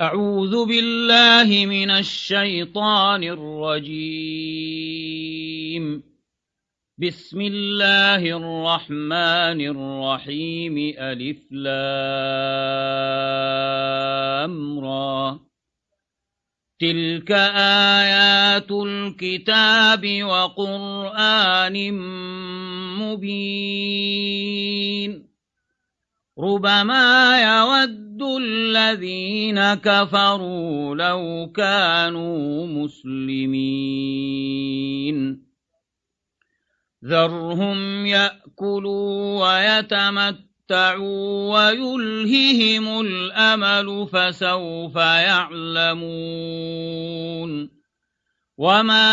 أعوذ بالله من الشيطان الرجيم. بسم الله الرحمن الرحيم. ألف لام را. تلك آيات الكتاب وقرآن مبين. ربما يود الذين كفروا لو كانوا مسلمين ذرهم يأكلوا ويتمتعوا ويلههم الأمل فسوف يعلمون وما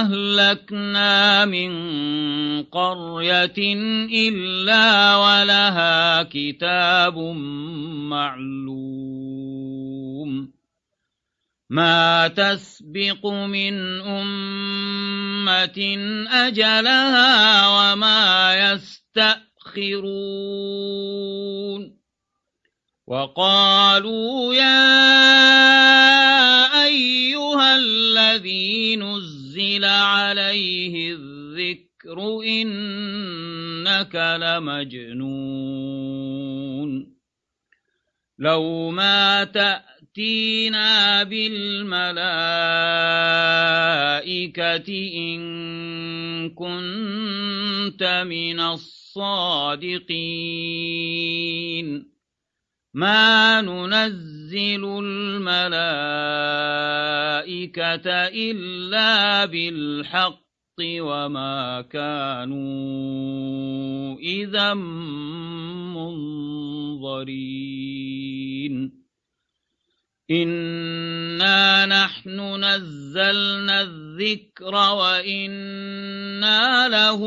أهلكنا من قرية إلا ولها كتاب معلوم ما تسبق من أمة أجلها وما يستأخرون وقالوا يا إنك لمجنون لو ما تأتينا بالملائكة إن كنت من الصادقين. ما ننزل الملائكة إلا بالحق. وما كانوا إذا منظرين. إنا نحن نزلنا الذكر وإنا له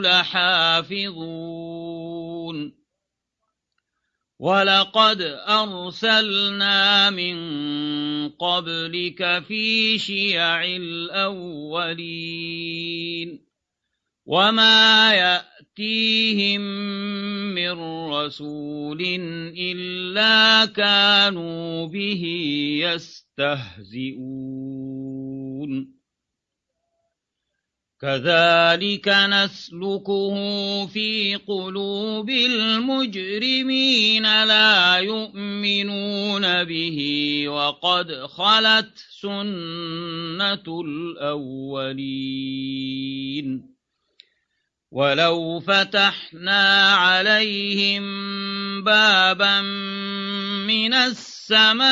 لحافظون. ولقد أرسلنا من قبلك في شيع الأولين وما يأتيهم من رسول إلا كانوا به يستهزئون كذلك نسلكه في قلوب المجرمين لا يؤمنون به وقد خلت سنة الأولين. ولو فتحنا عليهم بابا من السماء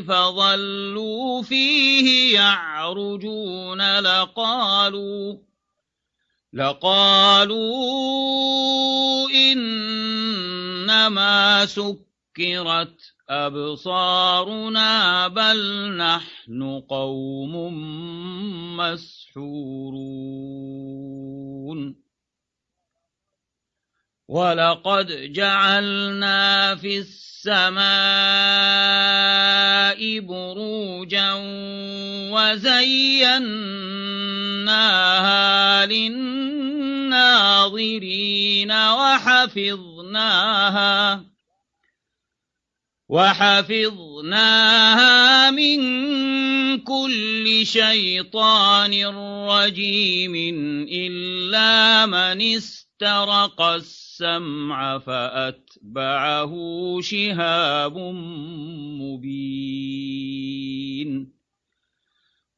فظلوا فيه يعرجون لقالوا لقالوا إنما سكرت أبصارنا بل نحن قوم مسحورون. ولقد جعلنا في السماء بروجا وزيناها للناظرين وحفظناها وحفظناها من كل شيطان رجيم إلا من استرق السمع فأتبعه شهاب مبين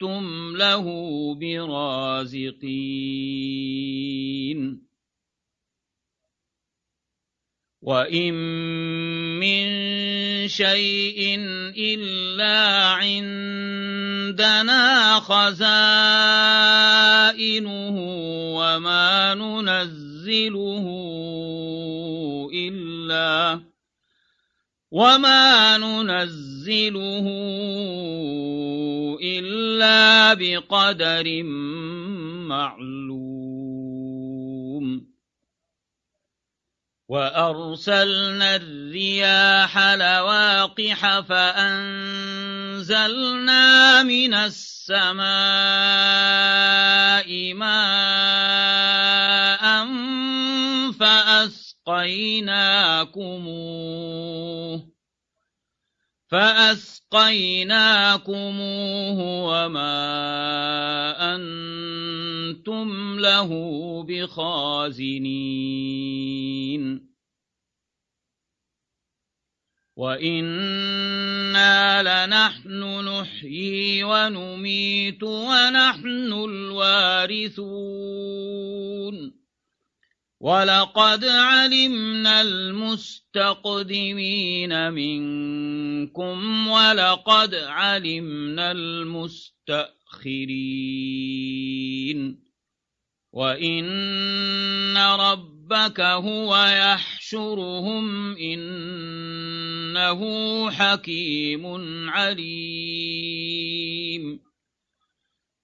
لستم له برازقين. وإن من شيء إلا عندنا خزائنه وما ننزله إلا وما ننزله إلا بقدر معلوم وأرسلنا الرياح لواقح فأنزلنا من السماء ماء فأسقيناكموه فأسقيناكموه وما أنتم له بخازنين. وإنا لنحن نحيي ونميت ونحن الوارثون. ولقد علمنا المستقدمين منكم ولقد علمنا المستأخرين وإن ربك هو يحشرهم إنه حكيم عليم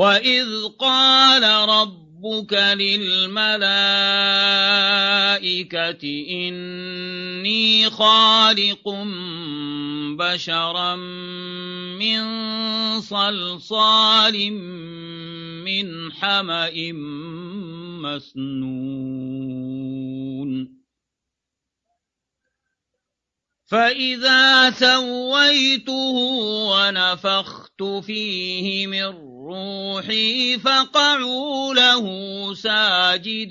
وإذ قال ربك للملائكة إني خالق بشرا من صلصال من حمأ مسنون فإذا سويته ونفخت فيه من روحي فقعوا له ساجدين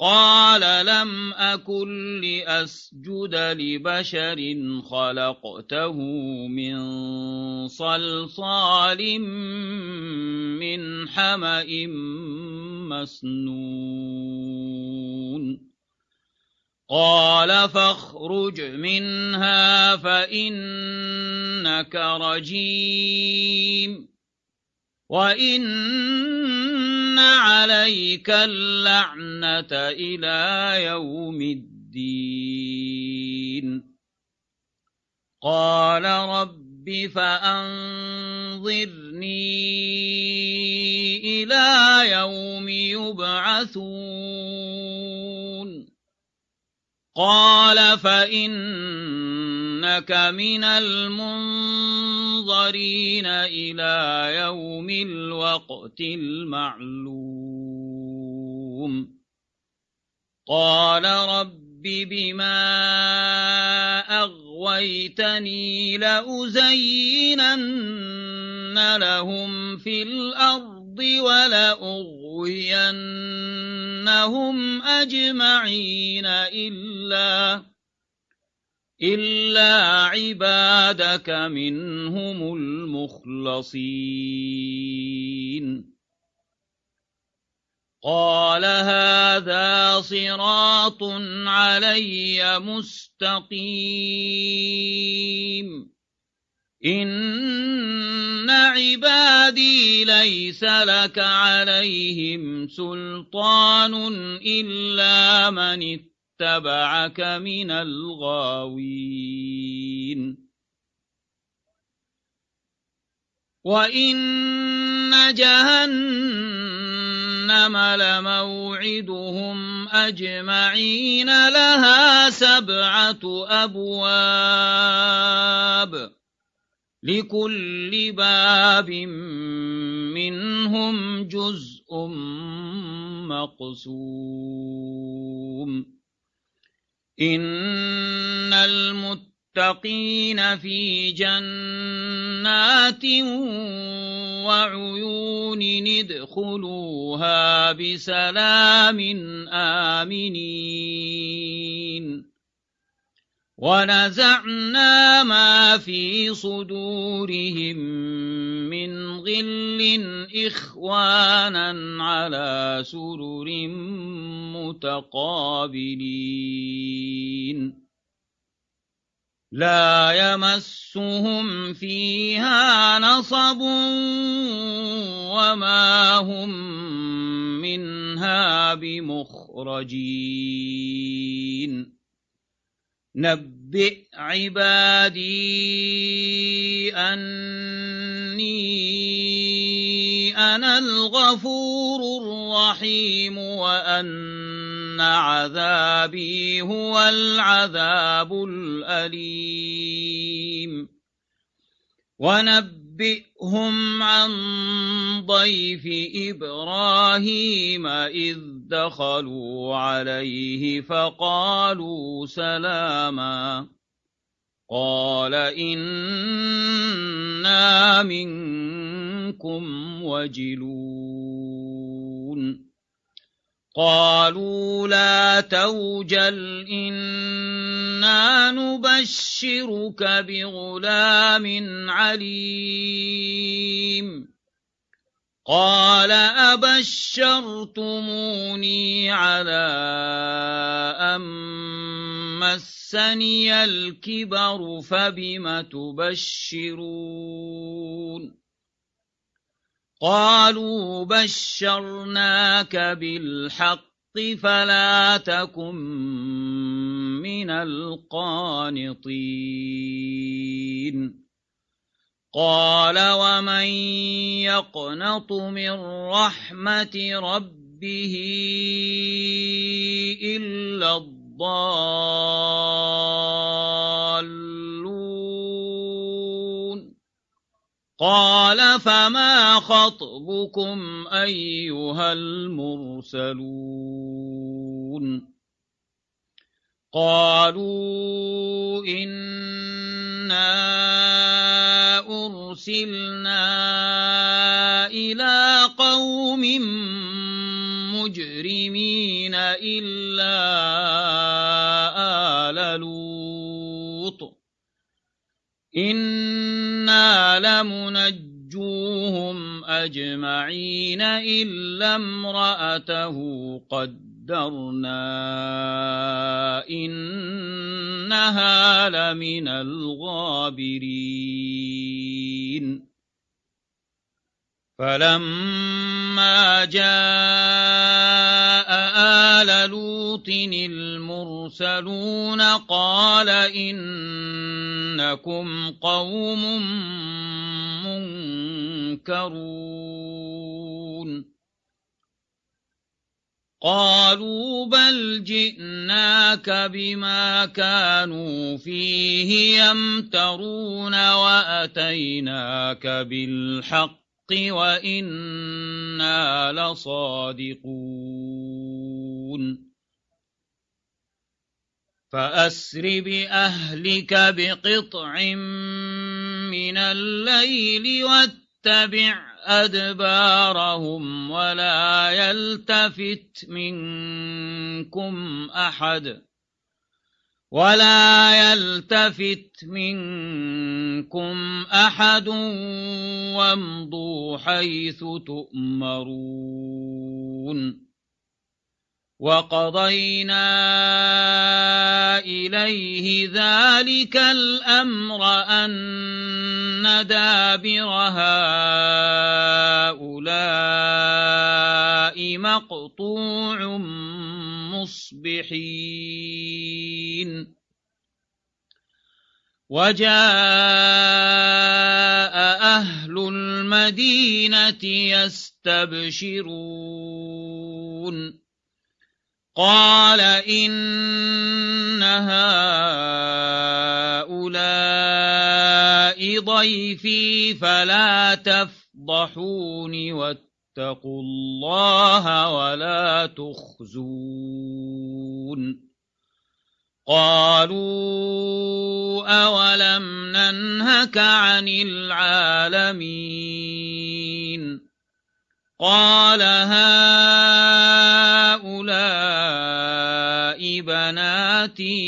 قال لم أكن لأسجد لبشر خلقته من صلصال من حمأ مسنون. قال فاخرج منها فإنك رجيم. وإن عليك اللعنة إلى يوم الدين. قال رب فأنظرني إلى يوم يبعثون. قال فإنك من المنظرين إلى يوم الوقت المعلوم. قال رب بما أغويتني لأزينن لهم في الأرض ولأغوينهم أجمعين إلا إلا عبادك منهم المخلصين. قال هذا صراط علي مستقيم. إن عبادي ليس لك عليهم سلطان إلا من اتبعك من الغاوين وإن جهنم لموعدهم أجمعين لها سبعة أبواب لكل باب منهم جزء مقسوم. إن المتقين في جنات وعيون ادخلوها بسلام آمنين. ونزعنا ما في صدورهم من غل إخوانا على سرر متقابلين. لا يمسهم فيها نصب وما هم منها بمخرجين. نبئ عبادي أني أنا الغفور الرحيم وأن عذابي هو العذاب الأليم. ونبئ نبئهم عن ضيف إبراهيم إذ دخلوا عليه فقالوا سلاما. قال إنا منكم وجلون. قالوا لا توجل إنا نبشرك بغلام عليم. قال أبشرتموني على أن مسني الكبر فبم تبشرون قالوا بشرناك بالحق فلا تكن من القانطين قال ومن يقنط من رحمة ربه إلا الضالون قال فما خطبكم أيها المرسلون قالوا إنا أرسلنا إلى قوم مجرمين إلا آل لوط. إنا لمنجوهم أجمعين إلا امرأته قدرنا إنها لمن الغابرين فلما جاء آل لوط المرسلون قال إنكم قوم منكرون قالوا بل جئناك بما كانوا فيه يمترون وأتيناك بالحق وإنا لصادقون. فأسر بأهلك بقطع من الليل واتبع أدبارهم ولا يلتفت منكم أحد ولا يلتفت منكم أحد وامضوا حيث تؤمرون وقضينا إليه ذلك الأمر أن دابر هؤلاء مقطوع مصبحين. وجاء أهل المدينة يستبشرون. قال إن هؤلاء ضيفي فلا تفضحون واتقوا الله ولا تخزون. قالوا أولم ننهك عن العالمين. قال هؤلاء بناتي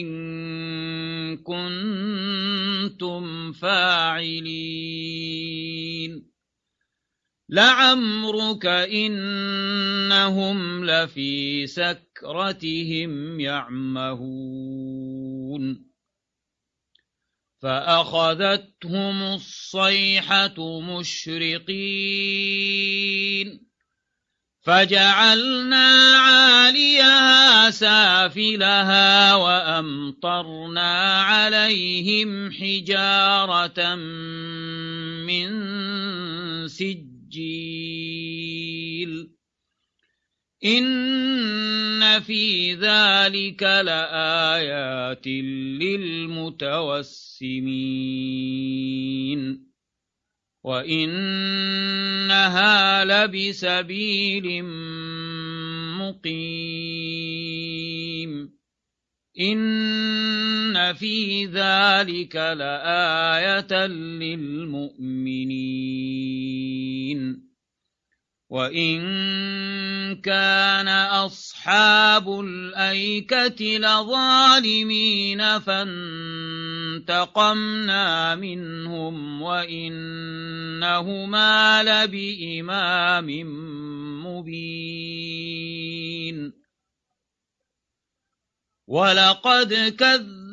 إن كنتم فاعلين. لعمرك إنهم لفي سكرتهم يعمهون. فأخذتهم الصيحة مشرقين. فجعلنا عاليها سافلها وأمطرنا عليهم حجارة من سجيل. إن في ذلك لآيات للمتوسمين وإنها لبسبيل مقيم إن في ذلك لآية للمؤمنين وإن كان أصحاب الأيكة لظالمين فانتقمنا منهم وإنهما لبإمام مبين ولقد كذب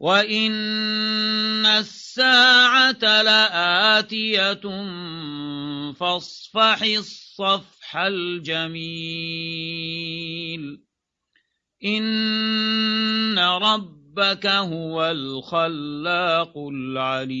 وإن الساعة لآتية فاصفح الصفح الجميل إن رب ربك هو الخلاق العليم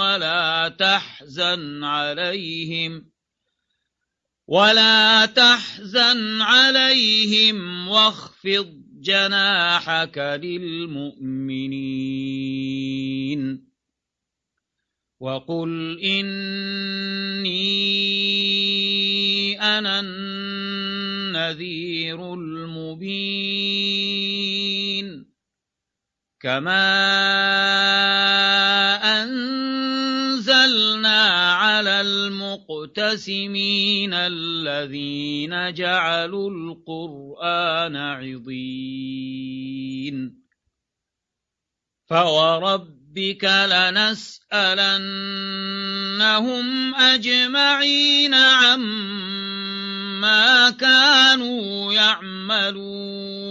ولا تحزن عليهم ولا تحزن عليهم واخفض جناحك للمؤمنين. وقل إني أنا النذير المبين. كما على المقتسمين الذين جعلوا القرآن عضين. فوربك لنسألنهم أجمعين عما كانوا يعملون.